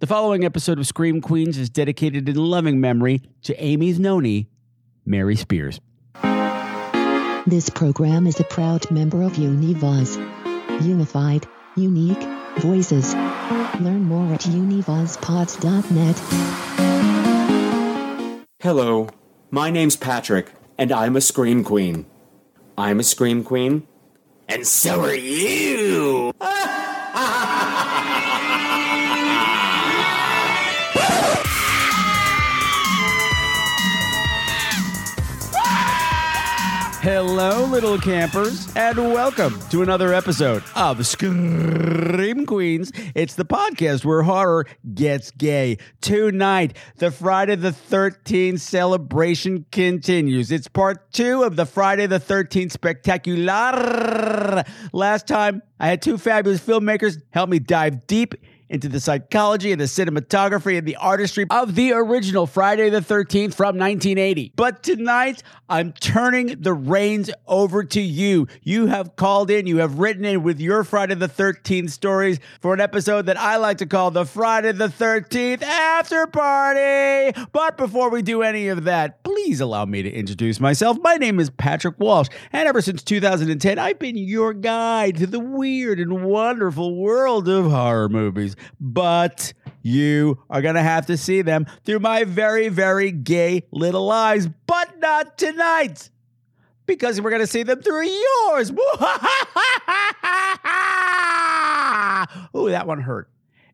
The following episode of Scream Queens is dedicated in loving memory to Amy's noni, Mary Spears. This program is a proud member of Univaz. Unified, unique voices. Learn more at univazpods.net. Hello, my name's Patrick, and I'm a Scream Queen. I'm a Scream Queen, and so are you! Hello, little campers, and welcome to another episode of Scream Queens. It's the podcast where horror gets gay. Tonight, the Friday the 13th celebration continues. It's part two of the Friday the 13th spectacular. Last time, I had two fabulous filmmakers help me dive deep into the psychology and the cinematography and the artistry of the original Friday the 13th from 1980. But tonight, I'm turning the reins over to you. You have called in, you have written in with your Friday the 13th stories for an episode that I like to call the Friday the 13th After Party. But before we do any of that, please allow me to introduce myself. My name is Patrick Walsh, and ever since 2010, I've been your guide to the weird and wonderful world of horror movies but you are going to have to see them through my very, very gay little eyes, but not tonight because we're going to see them through yours. Ooh, that one hurt.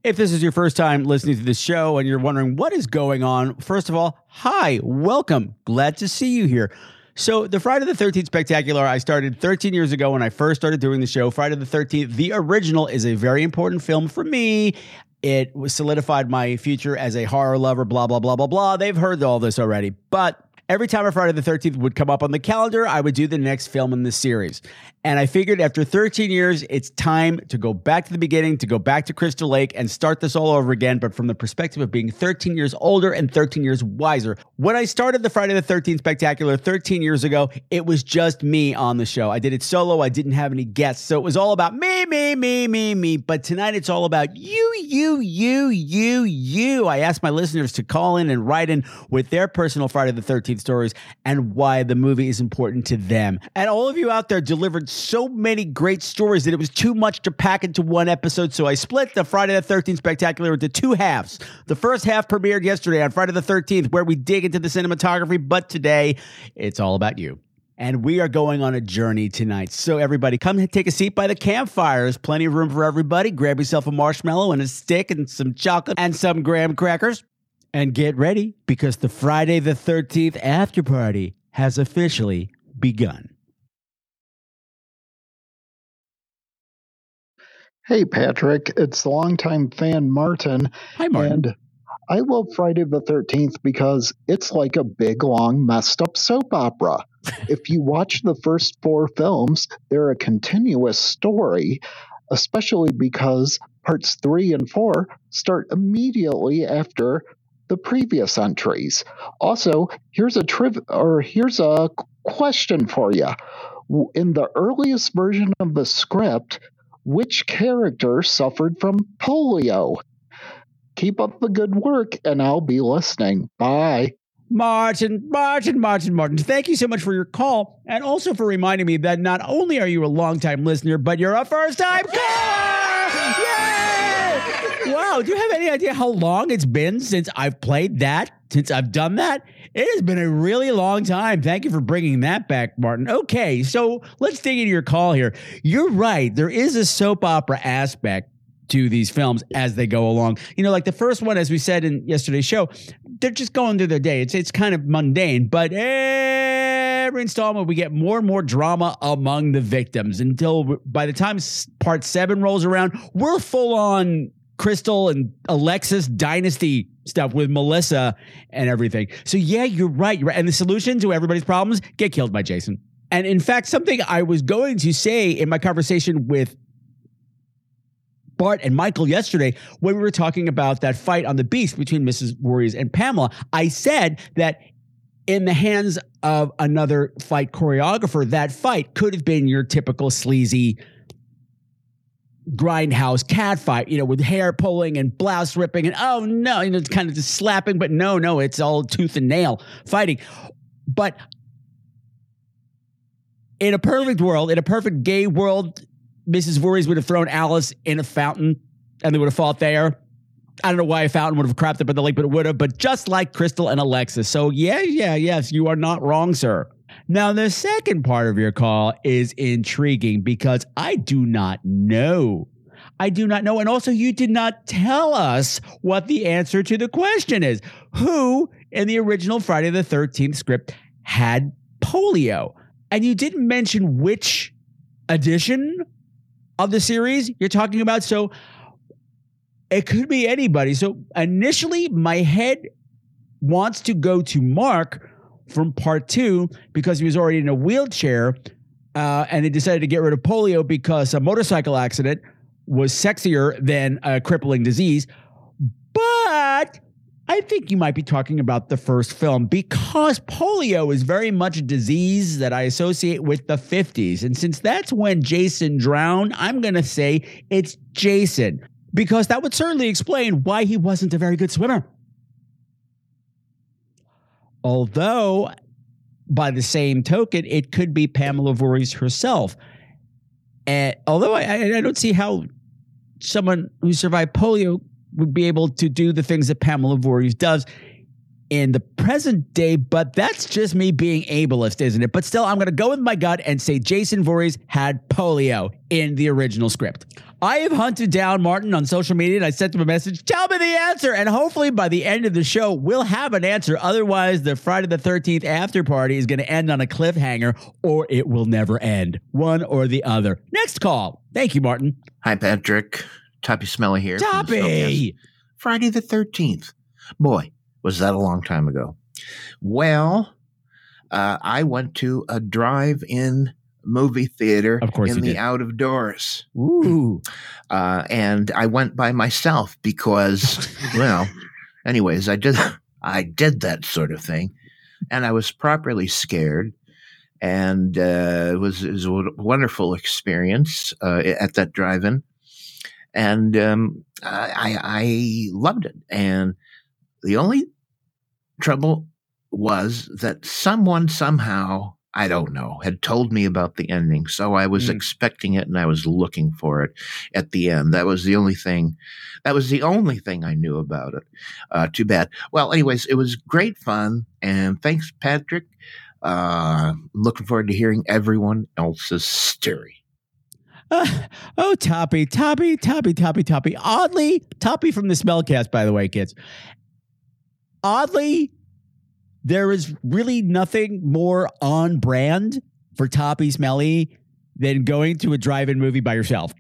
If this is your first time listening to this show and you're wondering what is going on, first of all, hi, welcome. Glad to see you here. So, the Friday the 13th Spectacular, I started 13 years ago when I first started doing the show. Friday the 13th, the original, is a very important film for me. It solidified my future as a horror lover, blah, blah, blah, blah, blah. They've heard all this already. But every time a Friday the 13th would come up on the calendar, I would do the next film in the series. And I figured after 13 years, it's time to go back to the beginning, to go back to Crystal Lake and start this all over again, but from the perspective of being 13 years older and 13 years wiser. When I started the Friday the 13th Spectacular 13 years ago, it was just me on the show. I did it solo, I didn't have any guests. So it was all about me, me, me, me, me. But tonight it's all about you, you, you, you, you. I asked my listeners to call in and write in with their personal Friday the 13th stories and why the movie is important to them. And all of you out there delivered so many great stories that it was too much to pack into one episode. So I split the Friday the 13th Spectacular into two halves. The first half premiered yesterday on Friday the 13th, where we dig into the cinematography, but today it's all about you. And we are going on a journey tonight. So, everybody, come take a seat by the campfire. There's plenty of room for everybody. Grab yourself a marshmallow and a stick and some chocolate and some graham crackers. And get ready because the Friday the 13th after party has officially begun. Hey, Patrick, it's the longtime fan Martin. Hi, Martin. And I love Friday the 13th because it's like a big, long, messed up soap opera. if you watch the first four films, they're a continuous story, especially because parts three and four start immediately after the previous entries. Also, here's a triv or here's a question for you. In the earliest version of the script, which character suffered from polio? Keep up the good work, and I'll be listening. Bye. Martin, Martin, Martin, Martin, thank you so much for your call and also for reminding me that not only are you a longtime listener, but you're a first time caller! Yay! Wow, do you have any idea how long it's been since I've played that? Since I've done that? It has been a really long time. Thank you for bringing that back, Martin. Okay, so let's dig into your call here. You're right. There is a soap opera aspect to these films as they go along. You know, like the first one, as we said in yesterday's show, they're just going through their day. It's it's kind of mundane, but every installment we get more and more drama among the victims until by the time part seven rolls around, we're full on Krystle and Alexis dynasty stuff with Melissa and everything. So yeah, you're right. You're right. And the solution to everybody's problems: get killed by Jason. And in fact, something I was going to say in my conversation with Bart and Michael yesterday when we were talking about that fight on the beast between Mrs. Voorhees and Pamela. I said that in the hands of another fight choreographer, that fight could have been your typical sleazy grindhouse cat fight, you know, with hair pulling and blouse ripping and oh no, you know, it's kind of just slapping, but no, no, it's all tooth and nail fighting. But in a perfect world, in a perfect gay world, Mrs. Voorhees would have thrown Alice in a fountain and they would have fought there. I don't know why a fountain would have crapped up in the lake, but it would have. But just like Krystle and Alexis. So, yeah, yeah, yes, you are not wrong, sir. Now, the second part of your call is intriguing because I do not know. I do not know. And also, you did not tell us what the answer to the question is. Who in the original Friday the 13th script had polio? And you didn't mention which edition of the series you're talking about. So, it could be anybody. So initially, my head wants to go to Mark from part two because he was already in a wheelchair uh, and they decided to get rid of polio because a motorcycle accident was sexier than a crippling disease. But I think you might be talking about the first film because polio is very much a disease that I associate with the 50s. And since that's when Jason drowned, I'm going to say it's Jason because that would certainly explain why he wasn't a very good swimmer. Although, by the same token, it could be Pamela Voorhees herself. And although I, I don't see how someone who survived polio would be able to do the things that Pamela Voorhees does in the present day, but that's just me being ableist, isn't it? But still, I'm going to go with my gut and say Jason Voorhees had polio in the original script. I have hunted down Martin on social media and I sent him a message. Tell me the answer. And hopefully by the end of the show, we'll have an answer. Otherwise, the Friday the 13th after party is going to end on a cliffhanger or it will never end. One or the other. Next call. Thank you, Martin. Hi, Patrick. Toppy Smelly here. Toppy. Friday the 13th. Boy, was that a long time ago. Well, uh, I went to a drive in movie theater of course in the did. out of doors. Ooh. Uh, and I went by myself because, well, anyways, I did I did that sort of thing, and I was properly scared, and uh, it was it was a wonderful experience uh, at that drive-in, and um, I, I loved it. And the only trouble was that someone somehow I don't know, had told me about the ending. So I was mm. expecting it and I was looking for it at the end. That was the only thing, that was the only thing I knew about it. Uh, too bad. Well, anyways, it was great fun. And thanks, Patrick. Uh, looking forward to hearing everyone else's story. Uh, oh, Toppy, Toppy, Toppy, Toppy, Toppy. Oddly, Toppy from the Smellcast, by the way, kids. Oddly, there is really nothing more on brand for Toppy Smelly than going to a drive-in movie by yourself.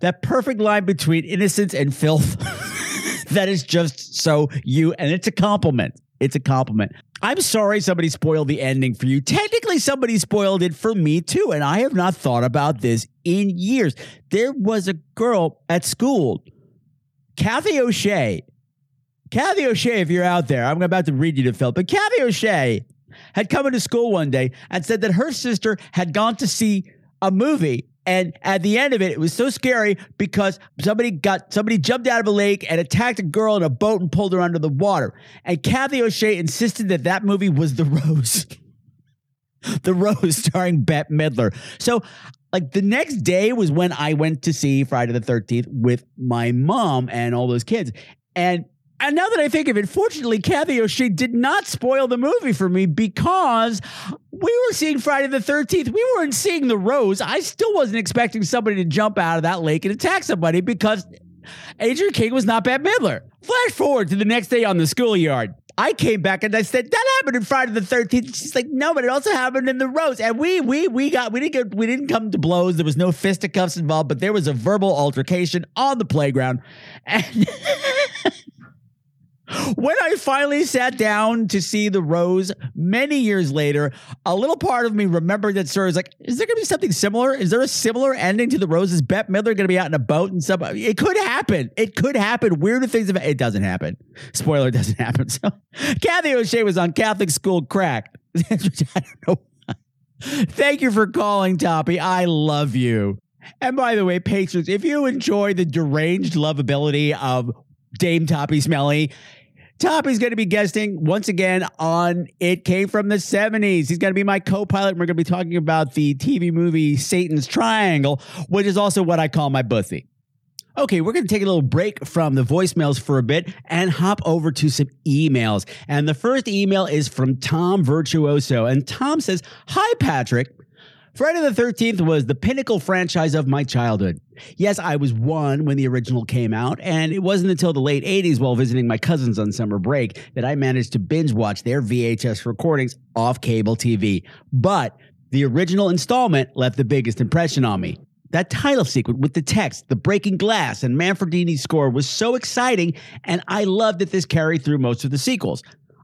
That perfect line between innocence and filth. that is just so you, and it's a compliment. It's a compliment. I'm sorry somebody spoiled the ending for you. Technically, somebody spoiled it for me too, and I have not thought about this in years. There was a girl at school, Kathy O'Shea, Kathy O'Shea, if you're out there, I'm about to read you the film, but Kathy O'Shea had come into school one day and said that her sister had gone to see a movie. And at the end of it, it was so scary because somebody got somebody jumped out of a lake and attacked a girl in a boat and pulled her under the water. And Kathy O'Shea insisted that that movie was The Rose. the Rose starring Bette Midler. So like the next day was when I went to see Friday the 13th with my mom and all those kids. And and now that I think of it, fortunately, Kathy O'Shea did not spoil the movie for me because we were seeing Friday the 13th. We weren't seeing the rose. I still wasn't expecting somebody to jump out of that lake and attack somebody because Adrienne King was not Bette Midler. Flash forward to the next day on the schoolyard. I came back and I said that happened in Friday the Thirteenth. She's like, no, but it also happened in the Rose. And we we we got we didn't get we didn't come to blows. There was no fisticuffs involved, but there was a verbal altercation on the playground. And when I finally sat down to see the rose many years later, a little part of me remembered that story. Was like, is there going to be something similar? Is there a similar ending to the rose? Is Bette Midler going to be out in a boat and stuff? It could happen. It could happen. Weirder things. About, it doesn't happen. Spoiler doesn't happen. So, Kathy O'Shea was on Catholic school crack. I don't know. Thank you for calling, Toppy. I love you. And by the way, patrons, if you enjoy the deranged lovability of Dame Toppy Smelly, Toppy's going to be guesting once again on It Came from the 70s. He's going to be my co pilot. and We're going to be talking about the TV movie Satan's Triangle, which is also what I call my bussy. Okay, we're going to take a little break from the voicemails for a bit and hop over to some emails. And the first email is from Tom Virtuoso. And Tom says, Hi, Patrick. Friday the 13th was the pinnacle franchise of my childhood. Yes, I was one when the original came out, and it wasn't until the late 80s while visiting my cousins on summer break that I managed to binge watch their VHS recordings off cable TV. But the original installment left the biggest impression on me. That title sequence with the text, the breaking glass, and Manfredini's score was so exciting, and I loved that this carried through most of the sequels.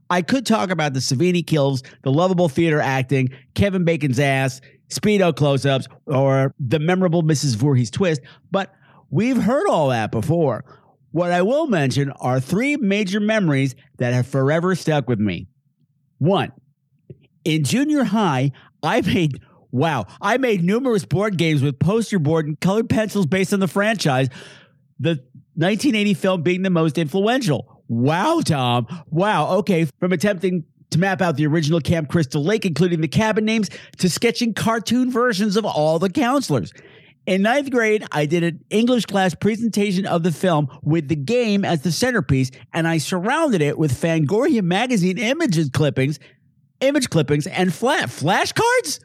I could talk about the Savini kills, the lovable theater acting, Kevin Bacon's ass, Speedo close ups, or the memorable Mrs. Voorhees twist, but we've heard all that before. What I will mention are three major memories that have forever stuck with me. One, in junior high, I made Wow. I made numerous board games with poster board and colored pencils based on the franchise, the 1980 film being the most influential. Wow, Tom. Wow. Okay. From attempting to map out the original Camp Crystal Lake, including the cabin names, to sketching cartoon versions of all the counselors. In ninth grade, I did an English class presentation of the film with the game as the centerpiece, and I surrounded it with Fangoria magazine images clippings, image clippings, and flat flashcards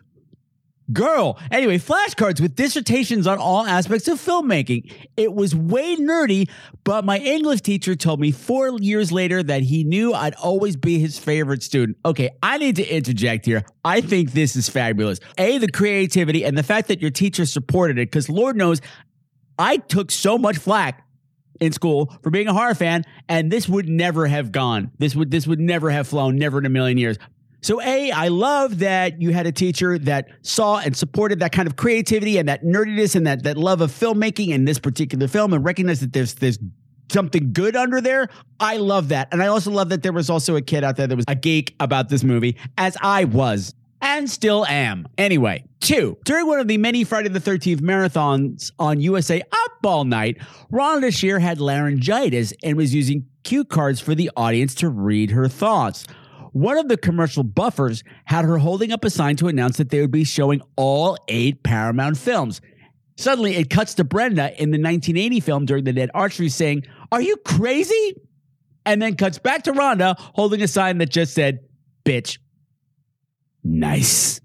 girl. Anyway, flashcards with dissertations on all aspects of filmmaking. It was way nerdy, but my English teacher told me four years later that he knew I'd always be his favorite student. Okay, I need to interject here. I think this is fabulous. A, the creativity and the fact that your teacher supported it, because Lord knows I took so much flack in school for being a horror fan, and this would never have gone. This would this would never have flown, never in a million years. So, A, I love that you had a teacher that saw and supported that kind of creativity and that nerdiness and that, that love of filmmaking in this particular film and recognized that there's there's something good under there. I love that. And I also love that there was also a kid out there that was a geek about this movie, as I was and still am. Anyway, two, during one of the many Friday the 13th marathons on USA Up All Night, Rhonda Shear had laryngitis and was using cue cards for the audience to read her thoughts. One of the commercial buffers had her holding up a sign to announce that they would be showing all eight Paramount films. Suddenly, it cuts to Brenda in the 1980 film during the Dead Archery saying, Are you crazy? And then cuts back to Rhonda holding a sign that just said, Bitch. Nice.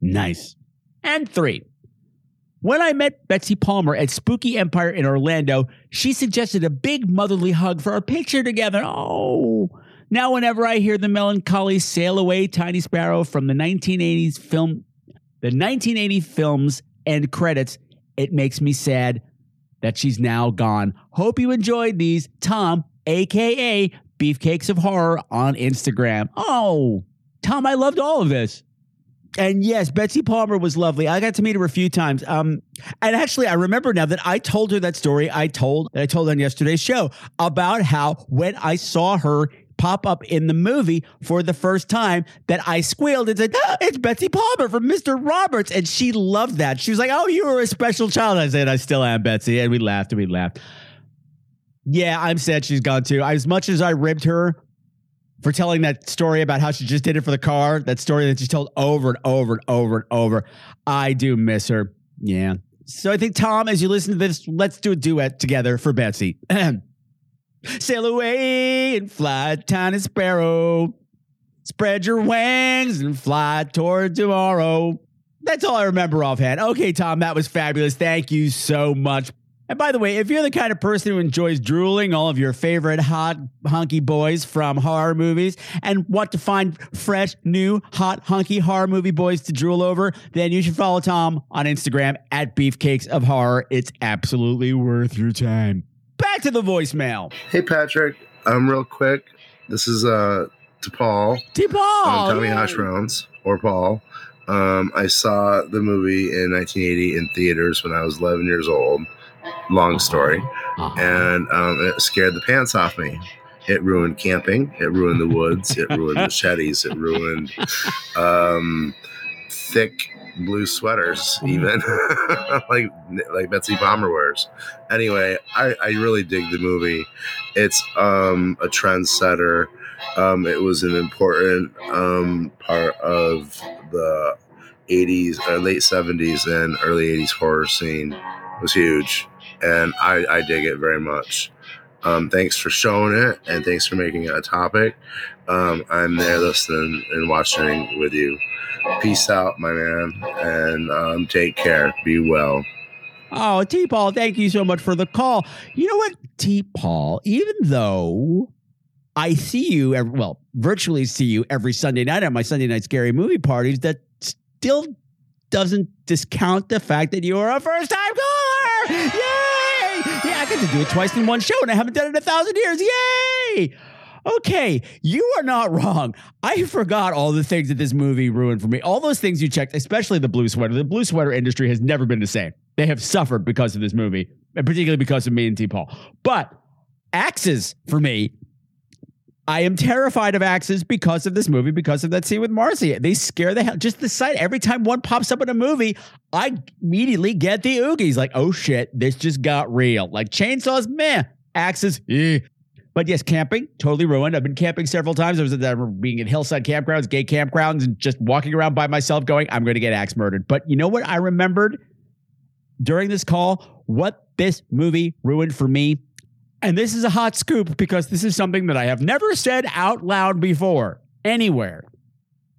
Nice. And three. When I met Betsy Palmer at Spooky Empire in Orlando, she suggested a big motherly hug for a picture together. Oh, now, whenever I hear the melancholy "Sail Away, Tiny Sparrow" from the 1980s film, the 1980 films end credits, it makes me sad that she's now gone. Hope you enjoyed these, Tom, aka Beefcakes of Horror, on Instagram. Oh, Tom, I loved all of this. And yes, Betsy Palmer was lovely. I got to meet her a few times. Um, and actually, I remember now that I told her that story. I told that I told on yesterday's show about how when I saw her pop up in the movie for the first time that I squealed and said, ah, It's Betsy Palmer from Mr. Roberts. And she loved that. She was like, Oh, you were a special child. I said, I still am, Betsy. And we laughed and we laughed. Yeah, I'm sad she's gone too. As much as I ribbed her for telling that story about how she just did it for the car, that story that she told over and over and over and over, I do miss her. Yeah. So I think, Tom, as you listen to this, let's do a duet together for Betsy. Sail away and fly, tiny sparrow. Spread your wings and fly toward tomorrow. That's all I remember offhand. Okay, Tom, that was fabulous. Thank you so much. And by the way, if you're the kind of person who enjoys drooling all of your favorite hot, hunky boys from horror movies and want to find fresh, new, hot, hunky horror movie boys to drool over, then you should follow Tom on Instagram at Beefcakes of Horror. It's absolutely worth your time. Back to the voicemail. Hey, Patrick. Um, real quick, this is uh to Paul. To Paul. Um, Tommy. Hash Browns or Paul. Um, I saw the movie in 1980 in theaters when I was 11 years old. Long story, Uh-huh. and um, it scared the pants off me. It ruined camping. It ruined the woods. It ruined machetes. It ruined um, thick blue sweaters, even like like Betsy Palmer wears. Anyway, I, I really dig the movie. It's um, a trendsetter. Um, it was an important um, part of the 80s, uh, late 70s, and early 80s horror scene. It was huge, and I, I dig it very much. Um, thanks for showing it, and thanks for making it a topic. Um, I'm there listening and watching with you. Peace out, my man, and um, take care. Be well. Oh, T Paul, thank you so much for the call. You know what, T Paul, even though I see you, every, well, virtually see you every Sunday night at my Sunday night scary movie parties, that still doesn't discount the fact that you are a first time caller. Yay! Yeah, I get to do it twice in one show and I haven't done it in a thousand years. Yay! Okay, you are not wrong. I forgot all the things that this movie ruined for me. All those things you checked, especially the blue sweater. The blue sweater industry has never been the same. They have suffered because of this movie, and particularly because of me and T. Paul. But axes for me, I am terrified of axes because of this movie, because of that scene with Marcy. They scare the hell. Just the sight. Every time one pops up in a movie, I immediately get the oogies. Like, oh shit, this just got real. Like chainsaws, meh. Axes, eh. But yes, camping totally ruined. I've been camping several times. I was at, being in hillside campgrounds, gay campgrounds, and just walking around by myself, going, "I'm going to get axe murdered." But you know what? I remembered during this call what this movie ruined for me, and this is a hot scoop because this is something that I have never said out loud before anywhere.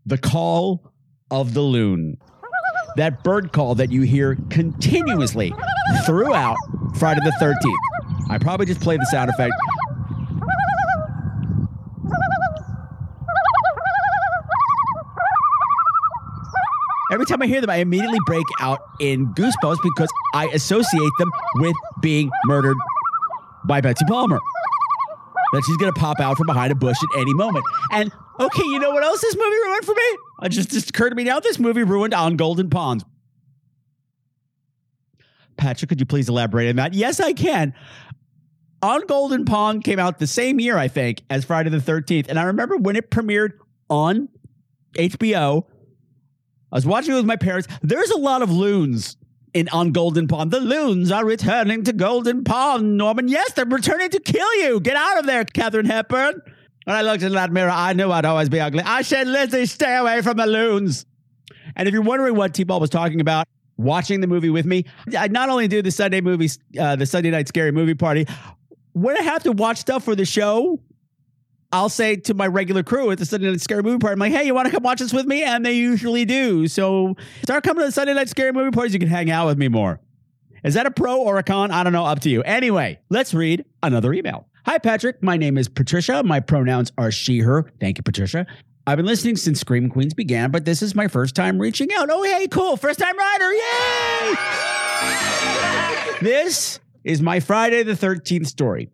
The call of the loon. That bird call that you hear continuously throughout Friday the 13th. I probably just played the sound effect time I hear them, I immediately break out in goosebumps because I associate them with being murdered by Betsy Palmer. That she's to pop out from behind a bush at any moment. And okay, you know what else this movie ruined for me? It just, just occurred to me now. This movie ruined on Golden Pond. Patrick, could you please elaborate on that? Yes, I can. On Golden Pond came out the same year, I think, as Friday the 13th. And I remember when it premiered on HBO, I was watching it with my parents. There's a lot of loons in on Golden Pond. The loons are returning to Golden Pond, Norman. Yes, they're returning to kill you. Get out of there, Katharine Hepburn. When I looked in that mirror, I knew I'd always be ugly. I said, Lizzie, stay away from the loons. And if you're wondering what T. Paul was talking about, watching the movie with me, I not only do the Sunday movies, uh, the Sunday night scary movie party. When I have to watch stuff for the show, I'll say to my regular crew at the Sunday Night Scary Movie Party, I'm like, hey, you want to come watch this with me? And they usually do. So start coming to the Sunday Night Scary Movie Parties. You can hang out with me more. Is that a pro or a con? I don't know. Up to you. Anyway, let's read another email. Hi, Patrick. My name is Patricia. My pronouns are she, her. Thank you, Patricia. I've been listening since Scream Queens began, but this is my first time reaching out. Oh, hey, cool. First time rider. Yay! this is my Friday the 13th story.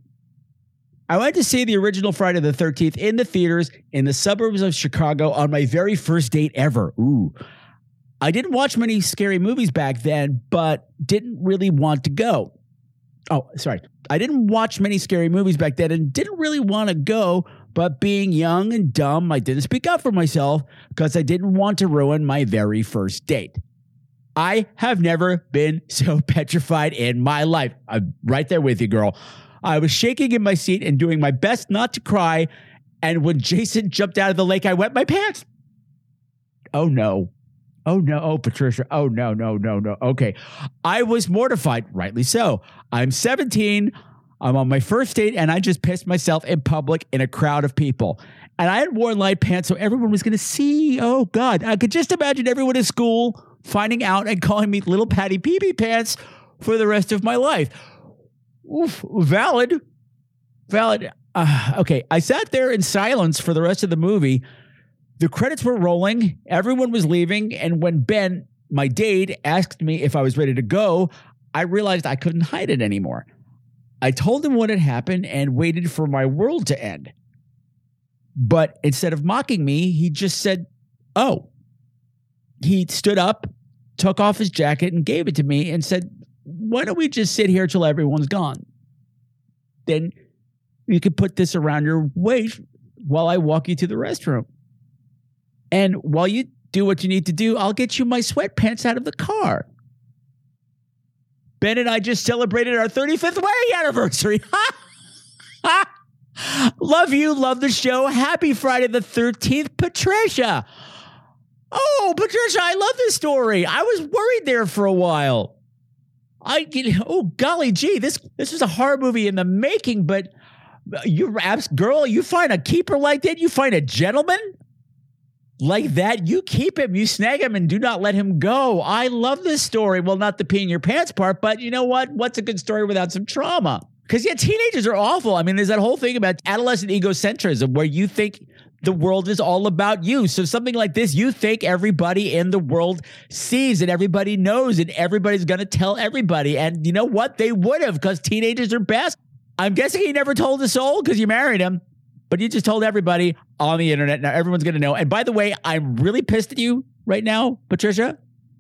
I went to see the original Friday the 13th in the theaters in the suburbs of Chicago on my very first date ever. Ooh. I didn't watch many scary movies back then, but didn't really want to go. Oh, sorry. I didn't watch many scary movies back then and didn't really want to go, but being young and dumb, I didn't speak up for myself because I didn't want to ruin my very first date. I have never been so petrified in my life. I'm right there with you, girl. I was shaking in my seat and doing my best not to cry. And when Jason jumped out of the lake, I wet my pants. Oh no. Oh no. Oh, Patricia. Oh no, no, no, no. Okay. I was mortified, rightly so. I'm 17. I'm on my first date and I just pissed myself in public in a crowd of people. And I had worn light pants, so everyone was going to see. Oh, God. I could just imagine everyone at school finding out and calling me little Patty Pee pants for the rest of my life. Oof, valid. Valid. Uh, okay, I sat there in silence for the rest of the movie. The credits were rolling, everyone was leaving, and when Ben, my date, asked me if I was ready to go, I realized I couldn't hide it anymore. I told him what had happened and waited for my world to end. But instead of mocking me, he just said, Oh. He stood up, took off his jacket, and gave it to me and said, why don't we just sit here till everyone's gone? Then you could put this around your waist while I walk you to the restroom. And while you do what you need to do, I'll get you my sweatpants out of the car. Ben and I just celebrated our 35th wedding anniversary. love you, love the show. Happy Friday the 13th, Patricia. Oh, Patricia, I love this story. I was worried there for a while. I oh golly gee, this this was a horror movie in the making, but uh, you abs girl, you find a keeper like that, you find a gentleman like that, you keep him, you snag him, and do not let him go. I love this story. Well, not the pee in your pants part, but you know what? What's a good story without some trauma? Because yeah, teenagers are awful. I mean, there's that whole thing about adolescent egocentrism where you think the world is all about you. So something like this, you think everybody in the world sees and everybody knows and everybody's going to tell everybody. And you know what? They would have because teenagers are best. I'm guessing he never told a soul because you married him, but you just told everybody on the internet. Now everyone's going to know. And by the way, I'm really pissed at you right now, Patricia,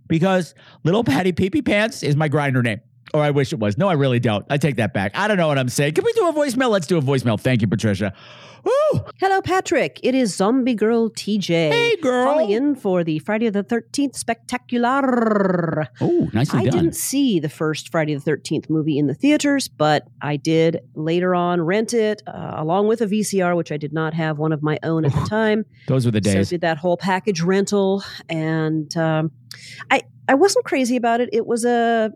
because little Patty Peepee Pants is my Grindr name. Or I wish it was. No, I really don't. I take that back. I don't know what I'm saying. Can we do a voicemail? Let's do a voicemail. Thank you, Patricia. Woo! Hello, Patrick. It is Zombie Girl TJ. Hey, girl. Calling in for the Friday the 13th Spectacular. Oh, nicely I done. I didn't see the first Friday the 13th movie in the theaters, but I did later on rent it uh, along with a VCR, which I did not have one of my own at the time. Those were the days. So days. did that whole package rental, and um, I I wasn't crazy about it. It was a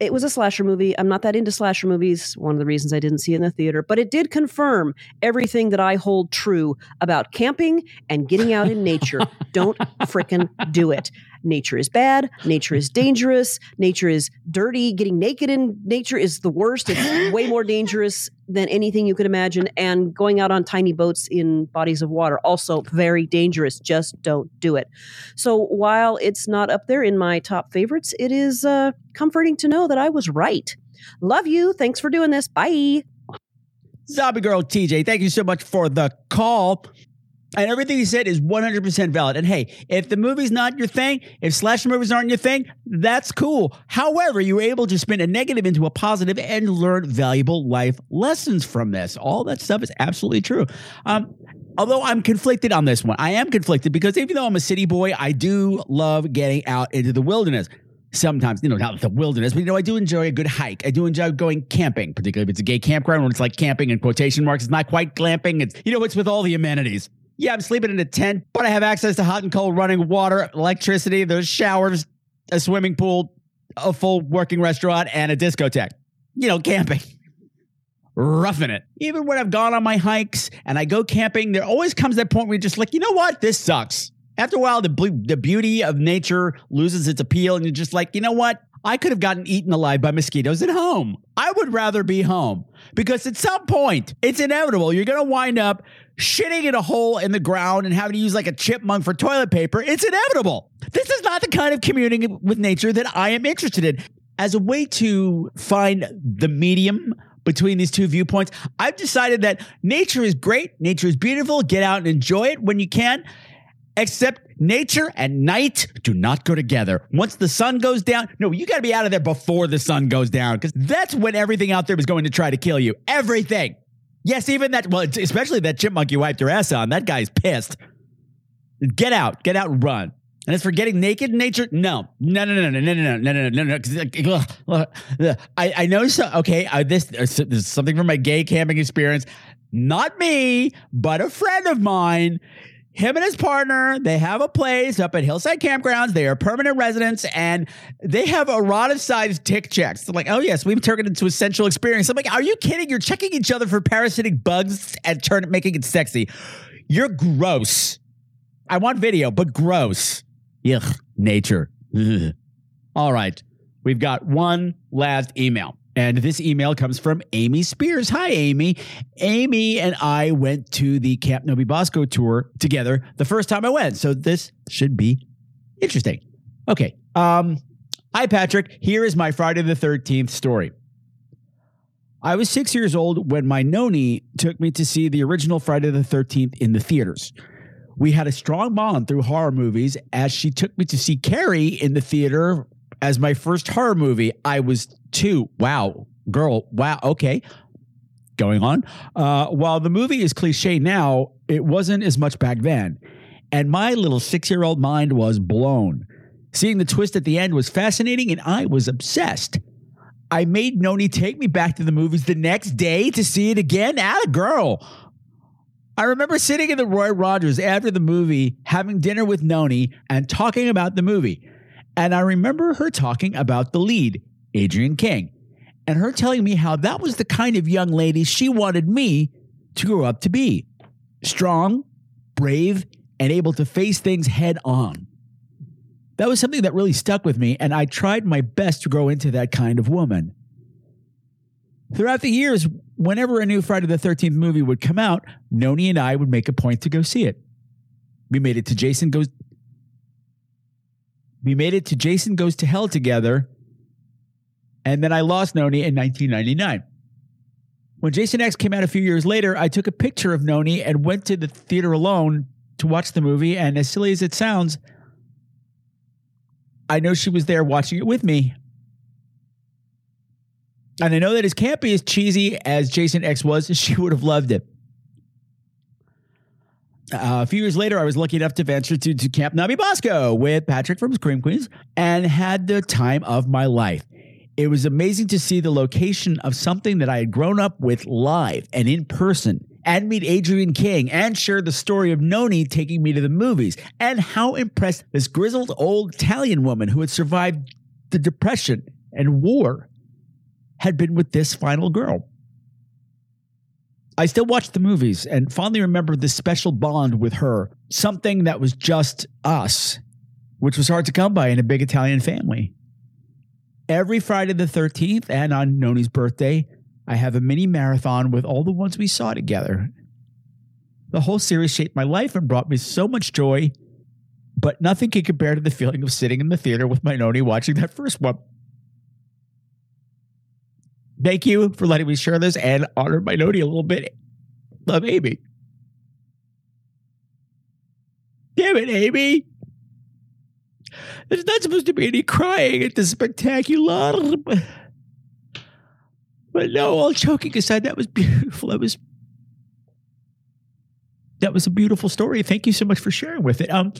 it was a slasher movie. I'm not that into slasher movies. One of the reasons I didn't see it in the theater, but it did confirm everything that I hold true about camping and getting out in nature. Don't frickin' do it. Nature is bad. Nature is dangerous. Nature is dirty. Getting naked in nature is the worst. It's way more dangerous than anything you could imagine. And going out on tiny boats in bodies of water, also very dangerous. Just don't do it. So while it's not up there in my top favorites, it is uh, comforting to know that I was right. Love you. Thanks for doing this. Bye. Zombie Girl TJ, thank you so much for the call. And everything you said is 100% valid. And hey, if the movie's not your thing, if slasher movies aren't your thing, that's cool. However, you were able to spin a negative into a positive and learn valuable life lessons from this. All that stuff is absolutely true. Um, although I'm conflicted on this one, I am conflicted because even though I'm a city boy, I do love getting out into the wilderness sometimes, you know, not the wilderness, but you know, I do enjoy a good hike. I do enjoy going camping, particularly if it's a gay campground when it's like camping in quotation marks. It's not quite glamping. It's, you know, it's with all the amenities. Yeah, I'm sleeping in a tent, but I have access to hot and cold running water, electricity, there's showers, a swimming pool, a full working restaurant, and a discotheque. You know, camping. Roughing it. Even when I've gone on my hikes and I go camping, there always comes that point where you're just like, you know what? This sucks. After a while, the, ble- the beauty of nature loses its appeal, and you're just like, you know what? I could have gotten eaten alive by mosquitoes at home. I would rather be home because at some point, it's inevitable. You're going to wind up shitting in a hole in the ground and having to use like a chipmunk for toilet paper. It's inevitable. This is not the kind of communing with nature that I am interested in. As a way to find the medium between these two viewpoints, I've decided that nature is great, nature is beautiful. Get out and enjoy it when you can. Except nature and night do not go together. Once the sun goes down, no, you got to be out of there before the sun goes down because that's when everything out there is going to try to kill you. Everything. Yes, even that, well, especially that chipmunk you wiped your ass on. That guy's pissed. Get out, get out and run. And as for getting naked in nature, no, no, no, no, no, no, no, no, no, no, no. 'cause, like. I, I know so. Okay, I, this, this is something from my gay camping experience. Not me, but a friend of mine. Him and his partner, they have a place up at Hillside Campgrounds. They are permanent residents and they have eroticized tick checks. They're like, oh, yes, we've turned it into a sensual experience. I'm like, are you kidding? You're checking each other for parasitic bugs and turn making it sexy. You're gross. I want video, but gross. Ugh, nature. Ugh. All right. We've got one last email. And this email comes from Amy Spears. Hi, Amy. Amy and I went to the Camp No-Be-Bo-Sco tour together the first time I went. So this should be interesting. Okay. Um, hi, Patrick. Here is my Friday the 13th story. I was six years old when my noni took me to see the original Friday the 13th in the theaters. We had a strong bond through horror movies as she took me to see Carrie in the theater as my first horror movie. I was two. Wow, girl. Wow. Okay. Going on. Uh, while the movie is cliche now, it wasn't as much back then. and my little six year old mind was blown. Seeing the twist at the end was fascinating, and I was obsessed. I made Noni take me back to the movies the next day to see it again. At a girl. I remember sitting in the Roy Rogers after the movie, having dinner with Noni and talking about the movie. And I remember her talking about the lead, Adrienne King, and her telling me how that was the kind of young lady she wanted me to grow up to be strong, brave, and able to face things head on. That was something that really stuck with me, and I tried my best to grow into that kind of woman. Throughout the years, whenever a new Friday the 13th movie would come out, Noni and I would make a point to go see it. We made it to Jason Goes We made it to Jason Goes to Hell together, and then I lost Noni in 1999. When Jason X came out a few years later, I took a picture of Noni and went to the theater alone to watch the movie, and as silly as it sounds, I know she was there watching it with me. And I know that as campy as cheesy as Jason X was, she would have loved it. Uh, a few years later, I was lucky enough to venture to, to Camp No-Be-Bo-Sco with Patrick from Scream Queens and had the time of my life. It was amazing to see the location of something that I had grown up with live and in person and meet Adrienne King and share the story of Noni taking me to the movies and how impressed this grizzled old Italian woman who had survived the Depression and war had been with this final girl. I still watch the movies and fondly remember this special bond with her, something that was just us, which was hard to come by in a big Italian family. Every Friday the 13th and on Noni's birthday, I have a mini marathon with all the ones we saw together. The whole series shaped my life and brought me so much joy, but nothing can compare to the feeling of sitting in the theater with my Noni watching that first one. Thank you for letting me share this and honor my Noni a little bit. Love Amy. Damn it, Amy. There's not supposed to be any crying at the spectacular. But no, all choking aside, that was beautiful. That was that was a beautiful story. Thank you so much for sharing with it. Um,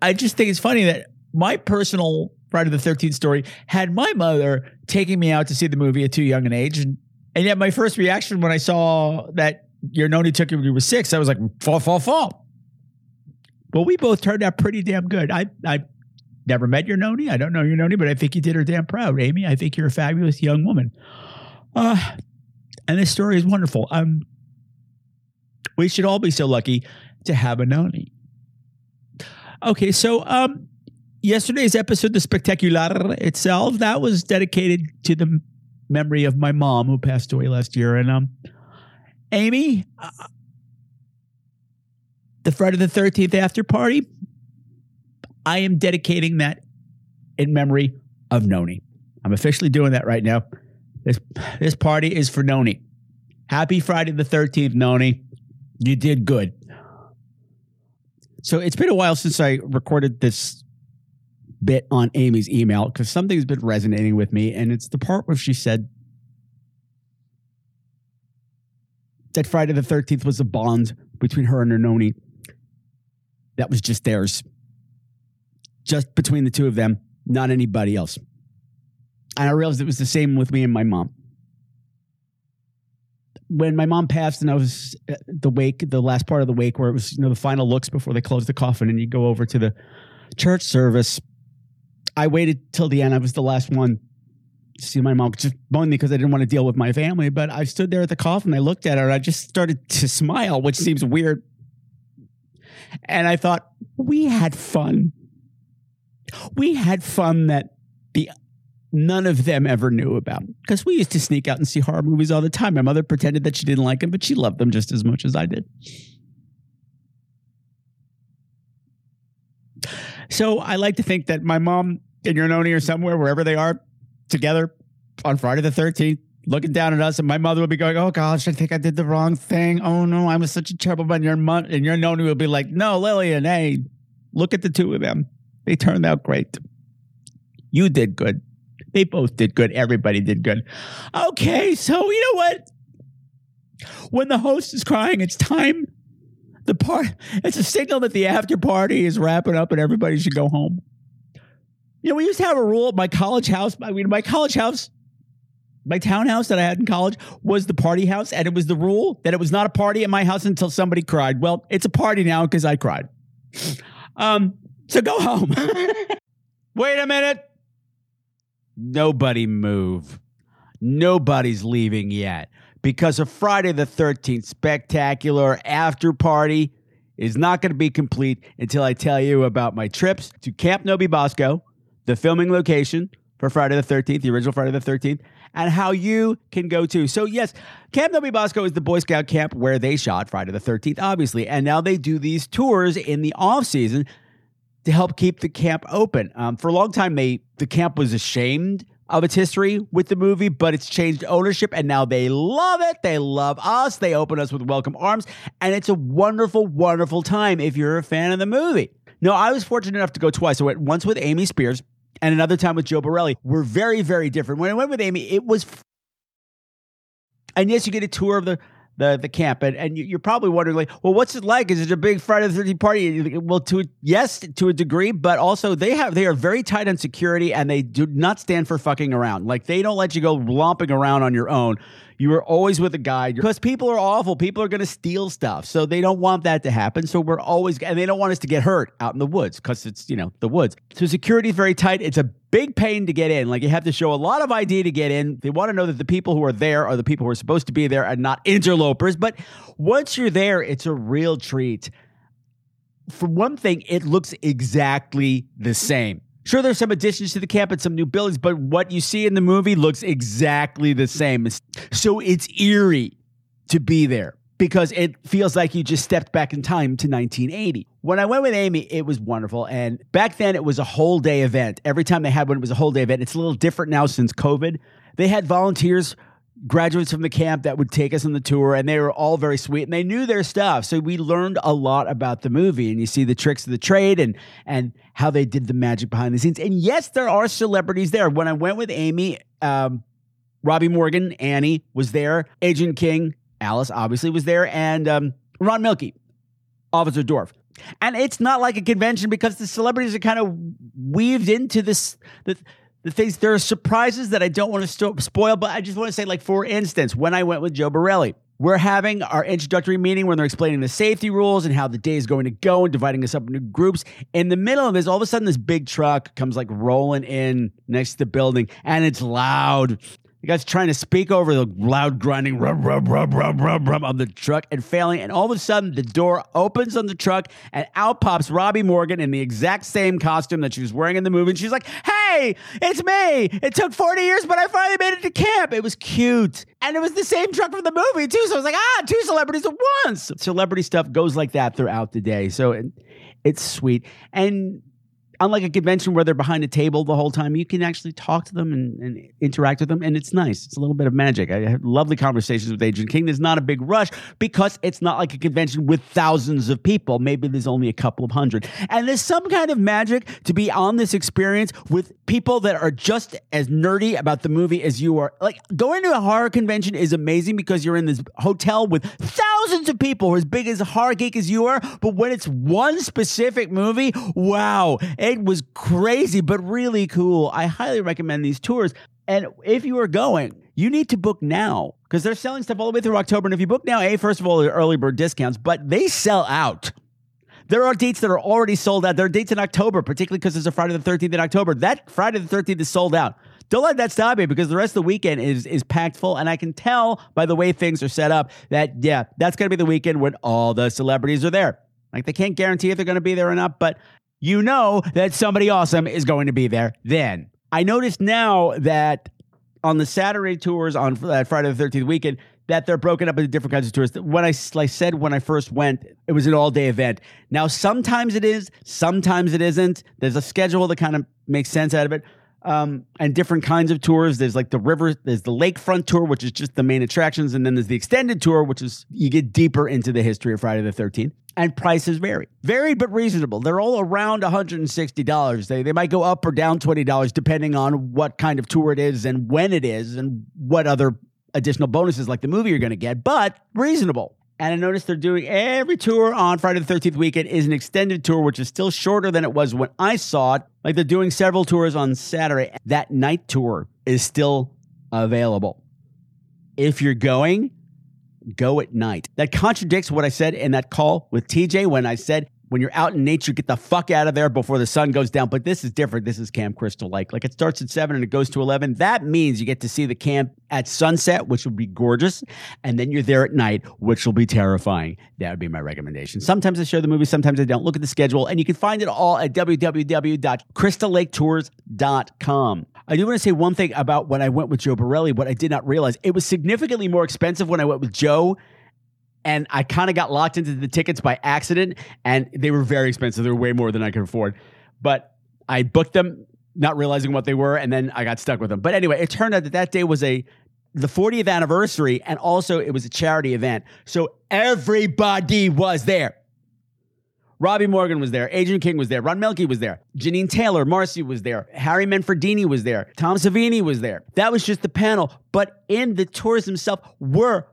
I just think it's funny that my personal Friday the Thirteenth story had my mother taking me out to see the movie at too young an age, and and yet my first reaction when I saw that your Noni took you when you were six, I was like, fall, fall, fall. Well, we both turned out pretty damn good. I I never met your Noni. I don't know your Noni, but I think you did her damn proud, Amy. I think you're a fabulous young woman. Uh, and this story is wonderful. Um, we should all be so lucky to have a Noni. Okay, so um, yesterday's episode, the Spectacular itself, that was dedicated to the memory of my mom who passed away last year. And um, Amy, uh, the Friday the 13th after party, I am dedicating that in memory of Noni. I'm officially doing that right now. This this party is for Noni. Happy Friday the 13th, Noni. You did good. So it's been a while since I recorded this bit on Amy's email because something's been resonating with me, and it's the part where she said that Friday the 13th was a bond between her and her Noni that was just theirs. Just between the two of them, not anybody else. And I realized it was the same with me and my mom. When my mom passed and I was at the wake, the last part of the wake where it was, you know, the final looks before they closed the coffin and you go over to the church service, I waited till the end. I was the last one to see my mom, just mainly because I didn't want to deal with my family. But I stood there at the coffin, I looked at her, and I just started to smile, which seems weird. And I thought, we had fun. We had fun that the none of them ever knew about because we used to sneak out and see horror movies all the time. My mother pretended that she didn't like them, but she loved them just as much as I did. So I like to think that my mom and your Noni are somewhere, wherever they are, together on Friday the 13th, looking down at us, and my mother would be going, "Oh gosh, I think I did the wrong thing. Oh no, I was such a terrible man." Your mom and your Noni would be like, "No, Lillian, hey, look at the two of them. They turned out great. You did good. They both did good. Everybody did good. Okay, so you know what? When the host is crying, it's time The part it's a signal that the after party is wrapping up and everybody should go home. You know, we used to have a rule at my college house. Mean, my college house, my townhouse that I had in college was the party house, and it was the rule that it was not a party at my house until somebody cried. Well, it's a party now because I cried. Um, so go home. Wait a minute. Nobody move. Nobody's leaving yet because a Friday the 13th spectacular after party is not going to be complete until I tell you about my trips to Camp No-Be-Bo-Sco, the filming location for Friday the 13th, the original Friday the 13th, and how you can go too. So, yes, Camp No-Be-Bo-Sco is the Boy Scout camp where they shot Friday the 13th, obviously. And now they do these tours in the off season to help keep the camp open. Um, for a long time, they the camp was ashamed of its history with the movie, but it's changed ownership and now they love it. They love us. They open us with welcome arms, and it's a wonderful, wonderful time if you're a fan of the movie. No, I was fortunate enough to go twice. I went once with Amy Spears and another time with Joe Borelli. We're very, very different. When I went with Amy, it was, and yes, you get a tour of the the the camp, and and you're probably wondering like, well, what's it like? Is it a big Friday the Thirteenth party? Well, to yes, to a degree, but also they have they are very tight on security, and they do not stand for fucking around. Like they don't let you go lomping around on your own. You are always with a guide because people are awful. People are going to steal stuff, so they don't want that to happen. So we're always and they don't want us to get hurt out in the woods because it's you know the woods. So security is very tight. It's a big pain to get in. Like you have to show a lot of ID to get in. They want to know that the people who are there are the people who are supposed to be there and not interlopers. But once you're there, it's a real treat. For one thing, it looks exactly the same. Sure, there's some additions to the camp and some new buildings, but what you see in the movie looks exactly the same. So it's eerie to be there because it feels like you just stepped back in time to 1980. When I went with Amy, it was wonderful. And back then, it was a whole day event. Every time they had one, it was a whole day event. It's a little different now since COVID. They had volunteers, graduates from the camp that would take us on the tour, and they were all very sweet and they knew their stuff. So we learned a lot about the movie. And you see the tricks of the trade and, and how they did the magic behind the scenes. And yes, there are celebrities there. When I went with Amy, um, Robbi Morgan, Annie was there, Adrienne King, Alice obviously was there, and um, Ron Millkie, Officer Dorf. And it's not like a convention because the celebrities are kind of weaved into this. The, the things there are surprises that I don't want to sto- spoil, but I just want to say, like for instance, when I went with Joe Borelli, we're having our introductory meeting when they're explaining the safety rules and how the day is going to go and dividing us up into groups. In the middle of this, all of a sudden, this big truck comes like rolling in next to the building, and it's loud. The guy's trying to speak over the loud grinding rub, rub, rub, rub, rub, rub of the truck and failing. And all of a sudden, the door opens on the truck and out pops Robbi Morgan in the exact same costume that she was wearing in the movie. And she's like, Hey, it's me. It took 40 years, but I finally made it to camp. It was cute. And it was the same truck from the movie, too. So I was like, Ah, two celebrities at once. Celebrity stuff goes like that throughout the day. So it, it's sweet. And unlike a convention where they're behind a table the whole time, you can actually talk to them and, and, interact with them, and it's nice. It's a little bit of magic. I had lovely conversations with Adrienne King. There's not a big rush because it's not like a convention with thousands of people. Maybe there's only a couple of hundred, and there's some kind of magic to be on this experience with people that are just as nerdy about the movie as you are. Like going to a horror convention is amazing because you're in this hotel with thousands of people who are as big as a horror geek as you are, but when it's one specific movie, wow. It was crazy, but really cool. I highly recommend these tours. And if you are going, you need to book now because they're selling stuff all the way through October. And if you book now, A, first of all, the early bird discounts, but they sell out. There are dates that are already sold out. There are dates in October, particularly because it's a Friday the 13th in October. That Friday the 13th is sold out. Don't let that stop you because the rest of the weekend is is packed full. And I can tell by the way things are set up that, yeah, that's going to be the weekend when all the celebrities are there. Like they can't guarantee if they're going to be there or not, but you know that somebody awesome is going to be there then. I noticed now that on the Saturday tours on that Friday the 13th weekend, that they're broken up into different kinds of tours. When I, like said when I first went, it was an all day event. Now, sometimes it is, sometimes it isn't. There's a schedule that kind of makes sense out of it. Um, and different kinds of tours. There's like the river, there's the lakefront tour, which is just the main attractions, and then there's the extended tour, which is you get deeper into the history of Friday the 13th and prices vary. Varied but reasonable. They're all around $160. They, they might go up or down $20 depending on what kind of tour it is and when it is and what other additional bonuses like the movie you're going to get, but reasonable. And I noticed they're doing every tour on Friday the 13th weekend is an extended tour, which is still shorter than it was when I saw it. Like they're doing several tours on Saturday. That night tour is still available. If you're going, go at night. That contradicts what I said in that call with TJ when I said, when you're out in nature, get the fuck out of there before the sun goes down. But this is different. This is Camp Crystal Lake. Like it starts at seven and it goes to 11. That means you get to see the camp at sunset, which will be gorgeous. And then you're there at night, which will be terrifying. That would be my recommendation. Sometimes I show the movie, sometimes I don't. Look at the schedule. And you can find it all at www.crystallaketours.com. I do want to say one thing about when I went with Joe Borelli, what I did not realize. It was significantly more expensive when I went with Joe and I kind of got locked into the tickets by accident, and they were very expensive. They were way more than I could afford. But I booked them, not realizing what they were, and then I got stuck with them. But anyway, it turned out that that day was a the 40th anniversary, and also it was a charity event. So everybody was there. Robbi Morgan was there. Adrienne King was there. Ron Millkie was there. Jeannine Taylor, Marcy was there. Harry Manfredini was there. Tom Savini was there. That was just the panel. But in the tours themselves were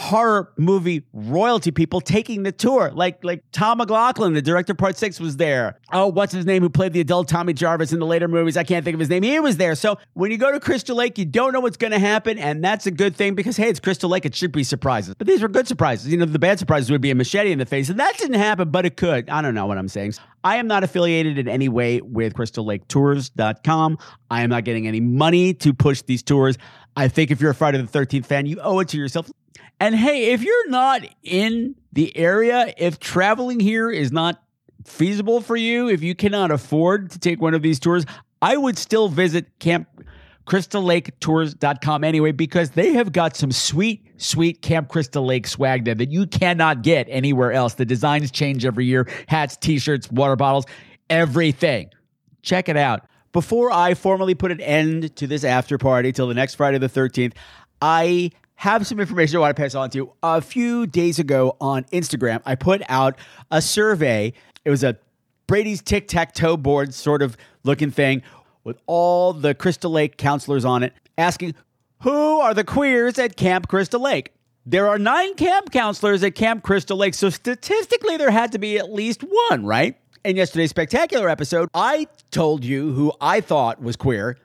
horror movie royalty people taking the tour. Like like Tom McLoughlin, the director of Part Six, was there. Oh, what's his name? Who played the adult Tommy Jarvis in the later movies? I can't think of his name. He was there. So when you go to Crystal Lake, you don't know what's going to happen, and that's a good thing because hey, it's Crystal Lake. It should be surprises. But these were good surprises. You know, the bad surprises would be a machete in the face, and that didn't happen, but it could. I don't know what I'm saying. I am not affiliated in any way with CrystalLakeTours.com. I am not getting any money to push these tours. I think if you're a Friday the 13th fan, you owe it to yourself. And hey, if you're not in the area, if traveling here is not feasible for you, if you cannot afford to take one of these tours, I would still visit Camp crystallaketours.com anyway because they have got some sweet sweet camp crystal lake swag there that you cannot get anywhere else. The designs change every year. Hats t-shirts water bottles everything. Check it out. Before i formally put an end to this after party till the next friday the 13th i have some information I want to pass on to you. A few days ago on Instagram, I put out a survey. It was a Brady's tic tac toe board sort of looking thing with all the Crystal Lake counselors on it, asking who are the queers at Camp Crystal Lake. There are nine camp counselors at Camp Crystal Lake, so statistically, there had to be at least one, right? In yesterday's spectacular episode, I told you who I thought was queer,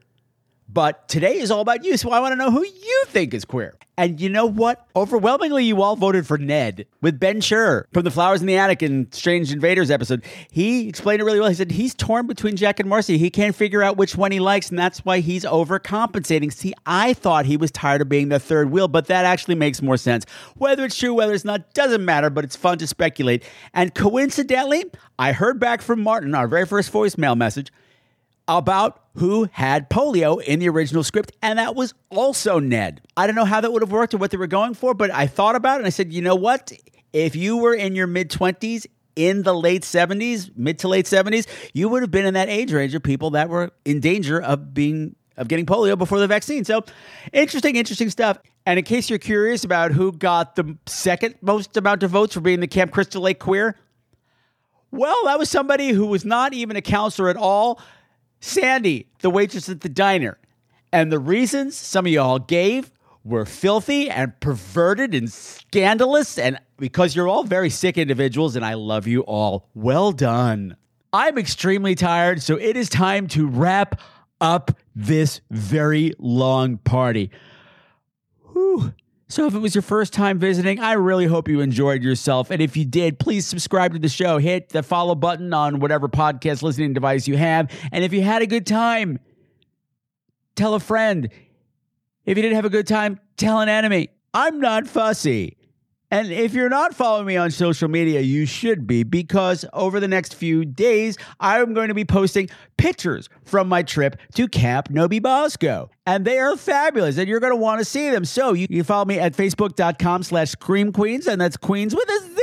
but today is all about you, so I want to know who you think is queer. And you know what? Overwhelmingly, you all voted for Ned with Ben Schur from the Flowers in the Attic and Strange Invaders episode. He explained it really well. He said he's torn between Jack and Marcy. He can't figure out which one he likes, and that's why he's overcompensating. See, I thought he was tired of being the third wheel, but that actually makes more sense. Whether it's true, whether it's not, doesn't matter, but it's fun to speculate. And coincidentally, I heard back from Martin, our very first voicemail message about who had polio in the original script, and that was also Ned. I don't know how that would have worked or what they were going for, but I thought about it and I said, you know what? If you were in your mid 20s, in the late 70s, mid to late 70s, you would have been in that age range of people that were in danger of being of getting polio before the vaccine. So, interesting, interesting stuff. And in case you're curious about who got the second most amount of votes for being the Camp Crystal Lake queer, well, that was somebody who was not even a counselor at all, Sandy, the waitress at the diner. And the reasons some of y'all gave were filthy and perverted and scandalous. And because you're all very sick individuals, and I love you all. Well done. I'm extremely tired, so it is time to wrap up this very long party. Whew. So, if it was your first time visiting, I really hope you enjoyed yourself. And if you did, please subscribe to the show. Hit the follow button on whatever podcast listening device you have. And if you had a good time, tell a friend. If you didn't have a good time, tell an enemy. I'm not fussy. And if you're not following me on social media, you should be because over the next few days, I'm going to be posting pictures from my trip to Camp No-Be-Bo-Sco. And they are fabulous, and you're going to want to see them. So you can follow me at facebook.com slash scream queens, and that's queens with a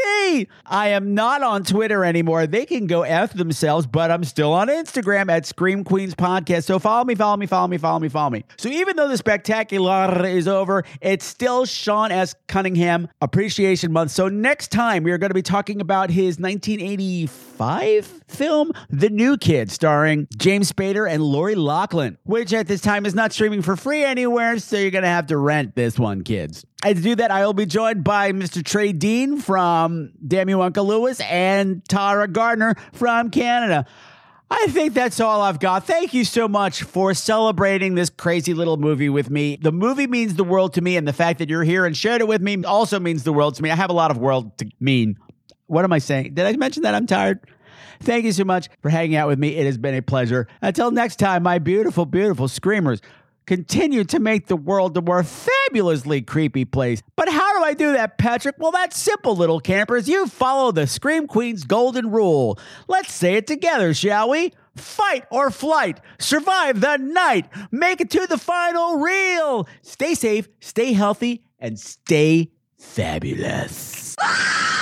I am not on Twitter anymore. They can go F themselves, but I'm still on Instagram at Scream Queens Podcast. So follow me, follow me, follow me, follow me, follow me. So even though the spectacular is over, it's still Sean S. Cunningham Appreciation Month. So next time, we are going to be talking about his 1985 film, The New Kid, starring James Spader and Lori Loughlin, which at this time is not streaming for free anywhere, so you're going to have to rent this one, kids. And to do that, I will be joined by Mr. Trey Dean from Damn You Uncle Lewis and Tara Gardner from Canada. I think that's all I've got. Thank you so much for celebrating this crazy little movie with me. The movie means the world to me, and the fact that you're here and shared it with me also means the world to me. I have a lot of world to mean. What am I saying? Did I mention that I'm tired? Thank you so much for hanging out with me. It has been a pleasure. Until next time, my beautiful, beautiful screamers continue to make the world a more fabulously creepy place. But how do I do that, Patrick? Well, that's simple, little campers. You follow the Scream Queen's golden rule. Let's say it together, shall we? Fight or flight. Survive the night. Make it to the final reel. Stay safe, stay healthy, and stay fabulous.